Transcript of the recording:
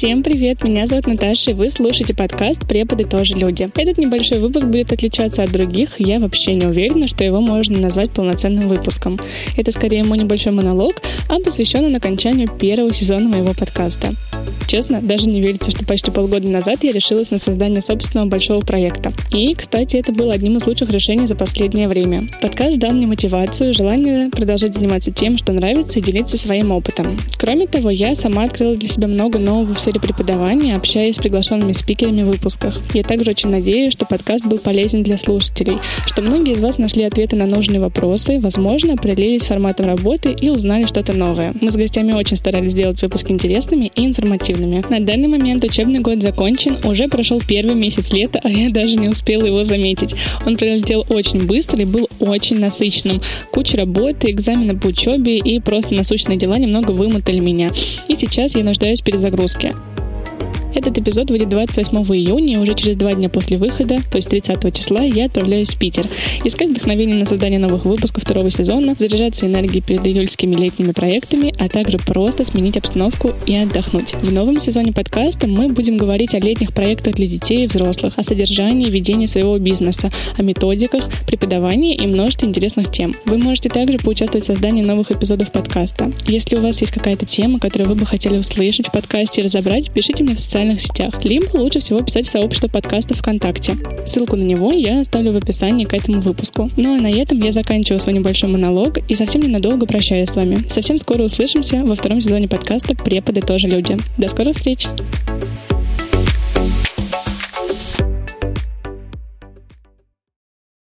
Всем привет, меня зовут Наташа, и вы слушаете подкаст «Преподы тоже люди». Этот небольшой выпуск будет отличаться от других, я вообще не уверена, что его можно назвать полноценным выпуском. Это скорее мой небольшой монолог, а посвящен он окончанию первого сезона моего подкаста. Честно, даже не верится, что почти полгода назад я решилась на создание собственного большого проекта. И, кстати, это было одним из лучших решений за последнее время. Подкаст дал мне мотивацию, желание продолжать заниматься тем, что нравится, и делиться своим опытом. Кроме того, я сама открыла для себя много нового в сфере преподавания, общаясь с приглашенными спикерами в выпусках. Я также очень надеюсь, что подкаст был полезен для слушателей, что многие из вас нашли ответы на нужные вопросы, возможно, определились форматом работы и узнали что-то новое. Мы с гостями очень старались сделать выпуски интересными и информативными. На данный момент учебный год закончен, уже прошел первый месяц лета, а я даже не успела его заметить. Он пролетел очень быстро и был очень насыщенным. Куча работы, экзамены по учебе и просто насущные дела немного вымотали меня. И сейчас я нуждаюсь в перезагрузке. Этот эпизод выйдет 28 июня, уже через два дня после выхода, то есть 30 числа, я отправляюсь в Питер. Искать вдохновение на создание новых выпусков второго сезона, заряжаться энергией перед июльскими летними проектами, а также просто сменить обстановку и отдохнуть. В новом сезоне подкаста мы будем говорить о летних проектах для детей и взрослых, о содержании и ведении своего бизнеса, о методиках, преподавании и множестве интересных тем. Вы можете также поучаствовать в создании новых эпизодов подкаста. Если у вас есть какая-то тема, которую вы бы хотели услышать в подкасте и разобрать, пишите мне в социальные социальных сетях, либо лучше всего писать в сообщество подкаста ВКонтакте. Ссылку на него я оставлю в описании к этому выпуску. Ну а на этом я заканчиваю свой небольшой монолог и совсем ненадолго прощаюсь с вами. Совсем скоро услышимся во втором сезоне подкаста «Преподы тоже люди». До скорых встреч!